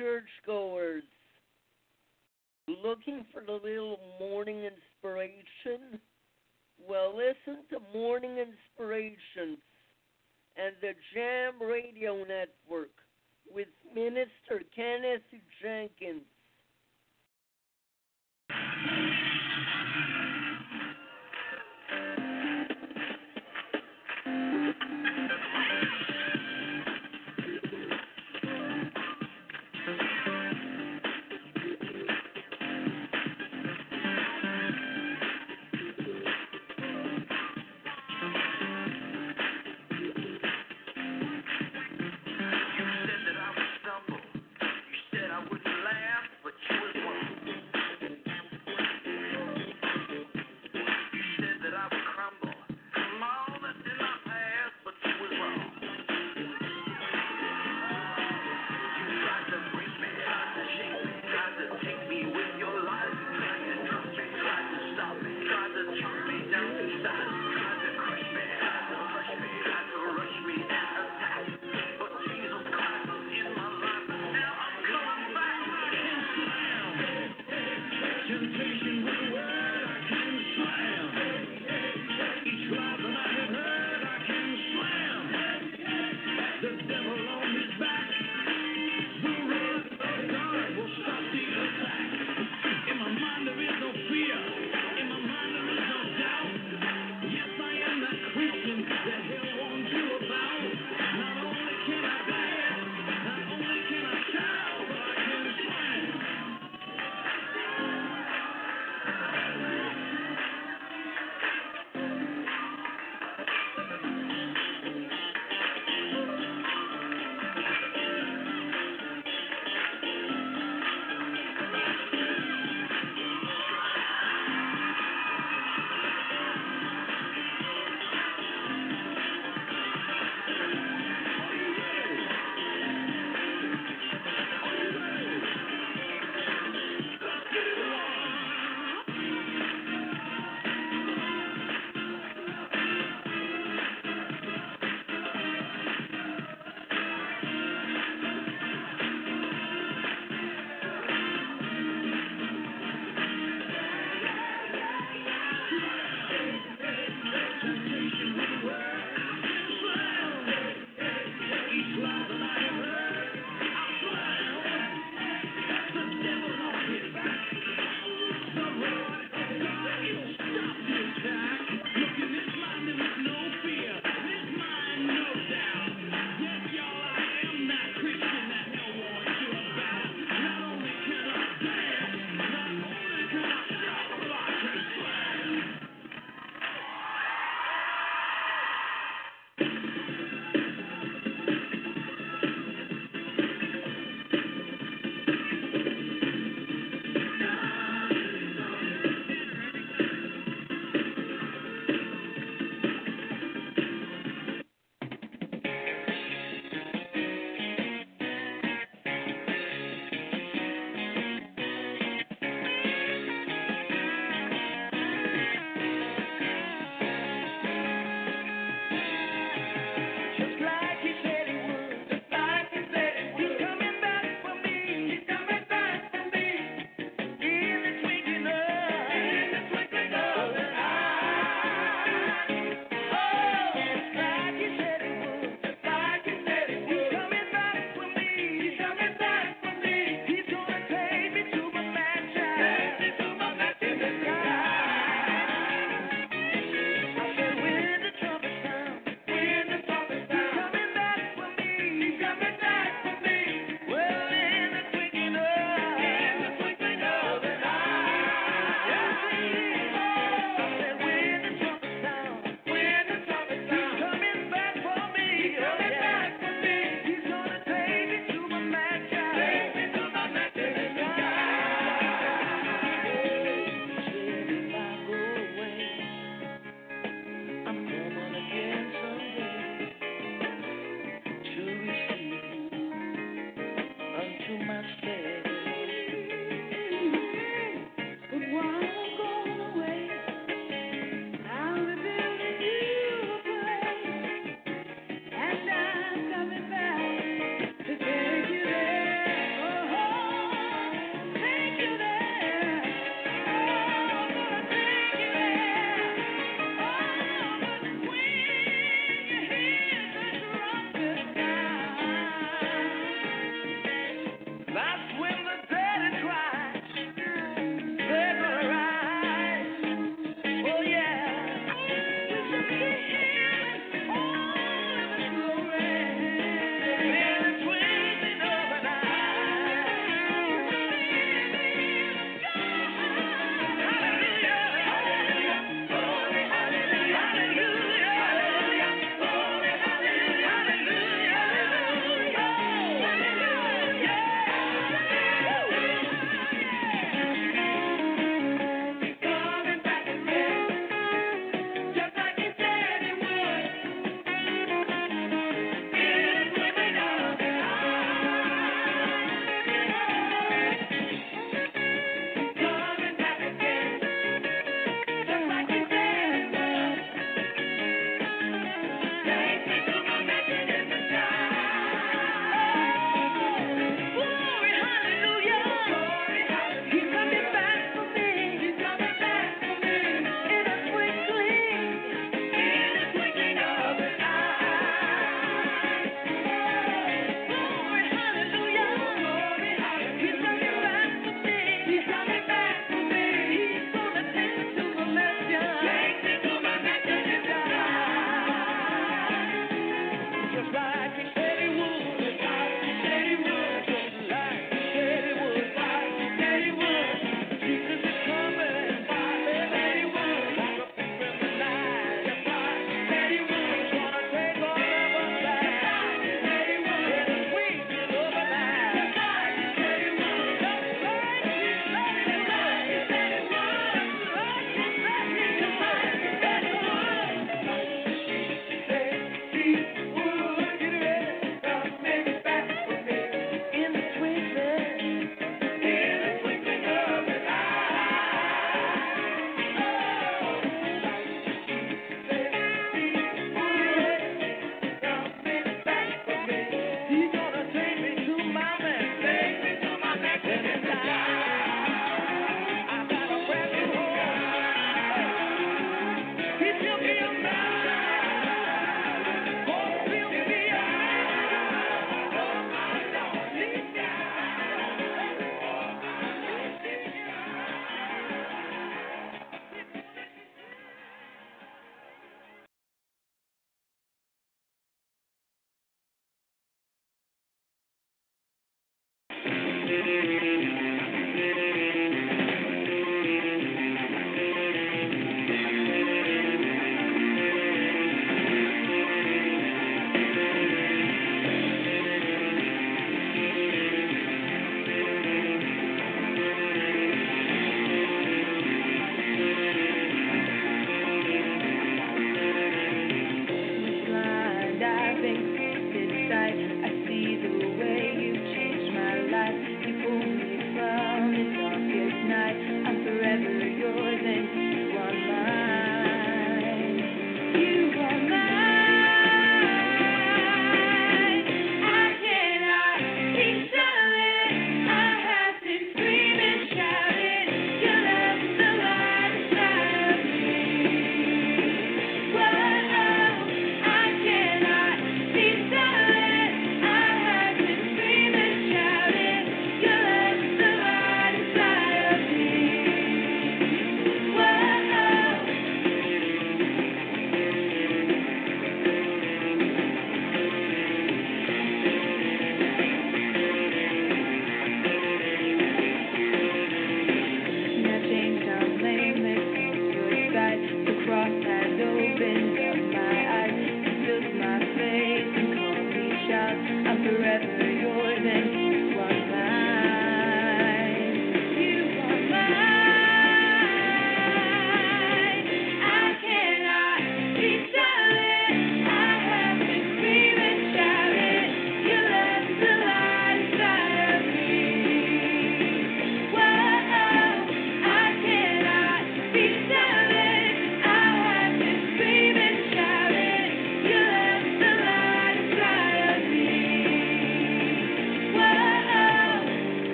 Churchgoers. Looking for the little morning inspiration? Well, listen to Morning Inspirations and the Jam Radio Network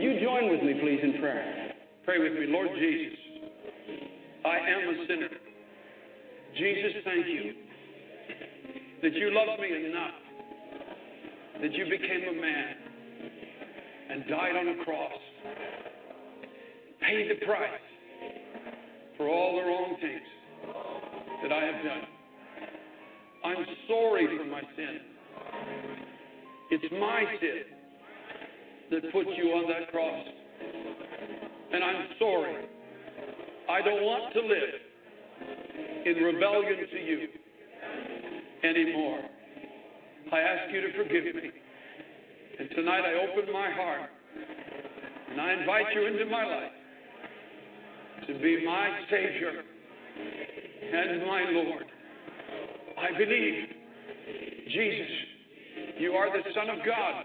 you join with me, please, in prayer? Pray with me. Lord Jesus, I am a sinner. Jesus, thank you that you loved me enough, that you became a man and died on a cross, paid the price for all the wrong things that I have done. I'm sorry for my sin. It's my sin that put you on that cross. And I'm sorry. I don't want to live in rebellion to you anymore. I ask you to forgive me. And tonight I open my heart and I invite you into my life to be my Savior and my Lord. I believe, Jesus, you are the Son of God.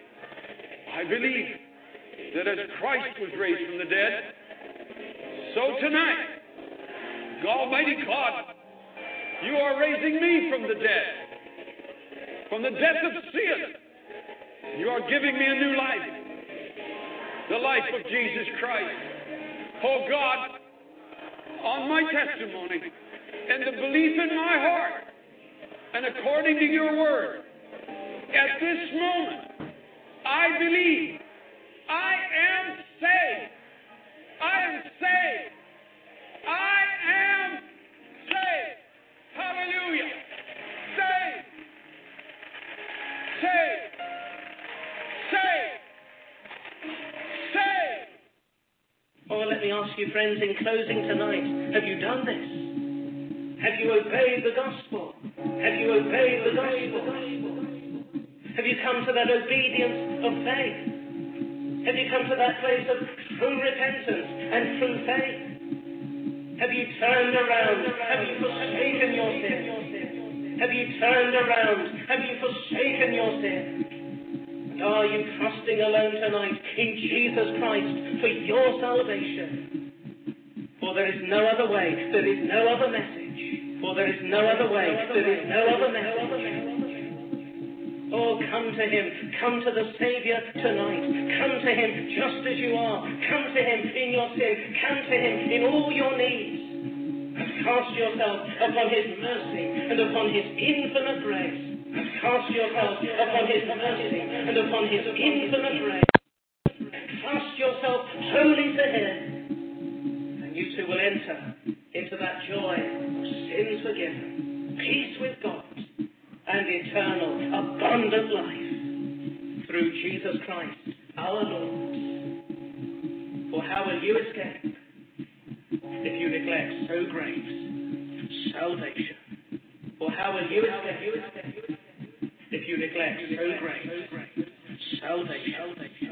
I believe that as Christ was raised from the dead, so tonight, Almighty God, you are raising me from the dead, from the death of sin. You are giving me a new life, the life of Jesus Christ. Oh God, on my testimony and the belief in my heart, and according to your word, at this moment, I believe I am saved. I am saved. I am saved. Hallelujah. Saved. Saved. Saved. Saved. Oh, let me ask you, friends, in closing tonight, have you done this? Have you obeyed the gospel? Have you obeyed the gospel? Have you come to that obedience of faith? Have you come to that place of true repentance and true faith? Have you turned around? Have you forsaken your sin? Have you turned around? Have you forsaken your sin? And are you trusting alone tonight in Jesus Christ for your salvation? For there is no other way, there is no other message. For there is no other way, there is no other message. Oh, come to Him. Come to the Savior tonight. Come to Him just as you are. Come to Him in your sin. Come to Him in all your needs. Cast yourself upon His mercy and upon His infinite grace. Cast yourself upon His mercy and upon His infinite grace. Cast yourself wholly to Him. And you too will enter into that joy eternal, abundant life through Jesus Christ our Lord. For how will you escape if you neglect so great salvation? For how will you escape if you neglect so great salvation?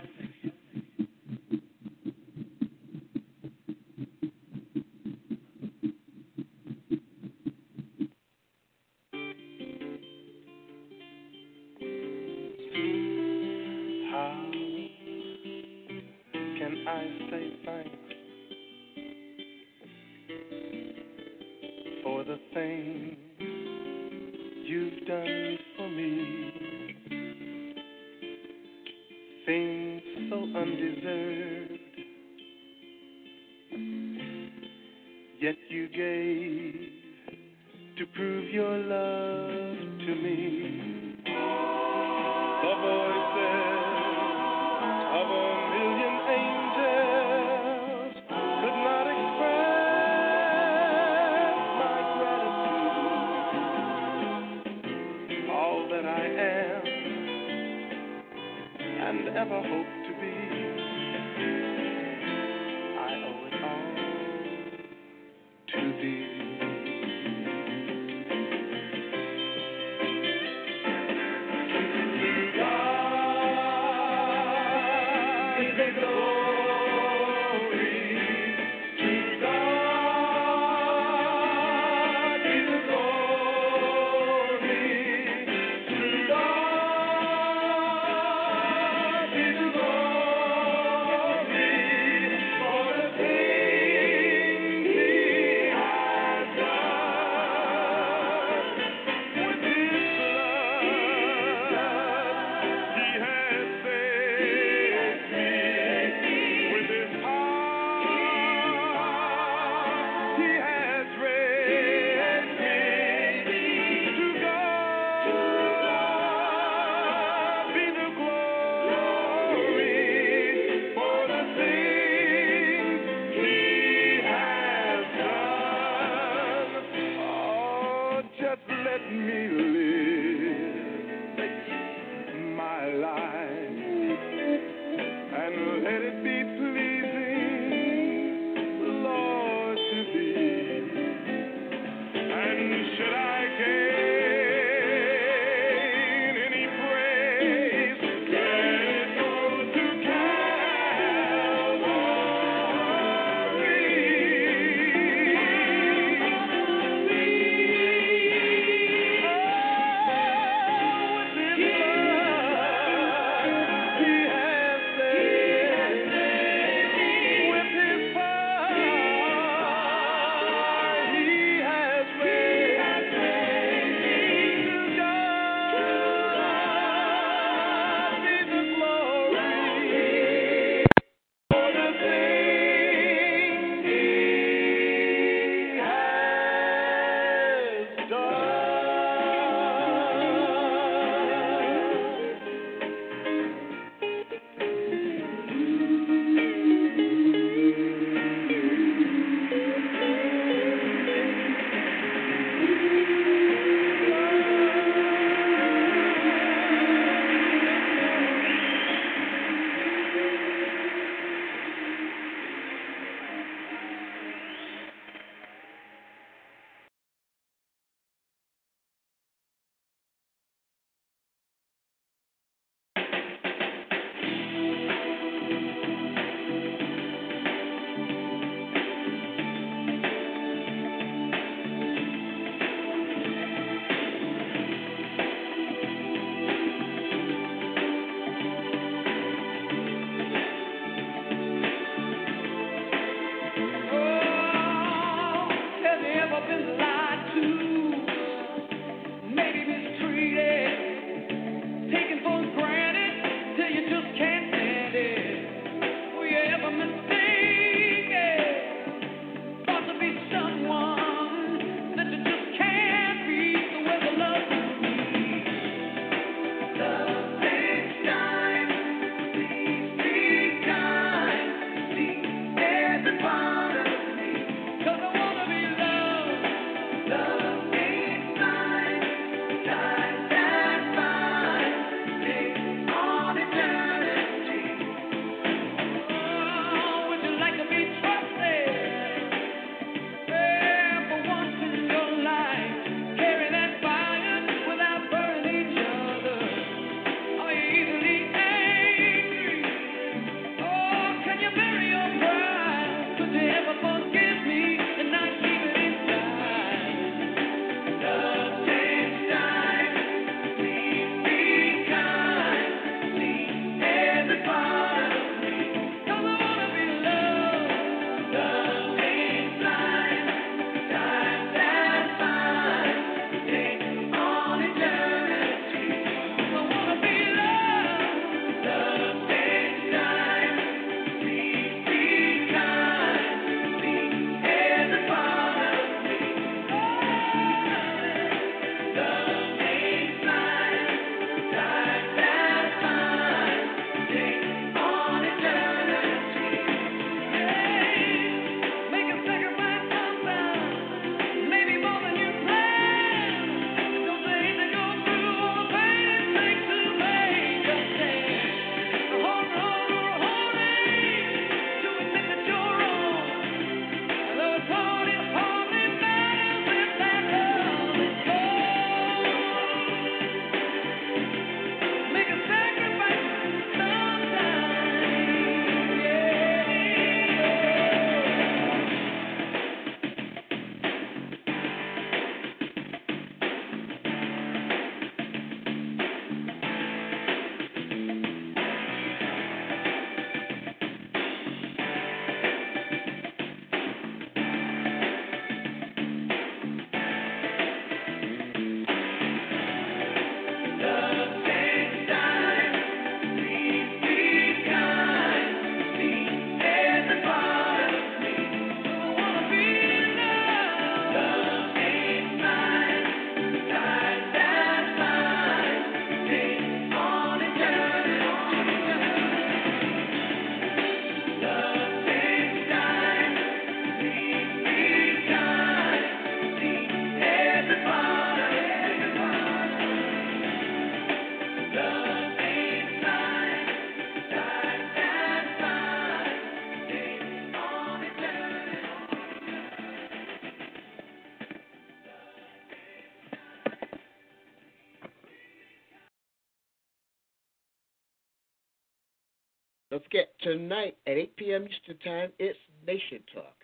Tonight at 8 p.m. Eastern Time, it's Nation Talk.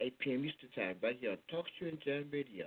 8 p.m. Eastern Time, right here on Talk Show and Jam Radio.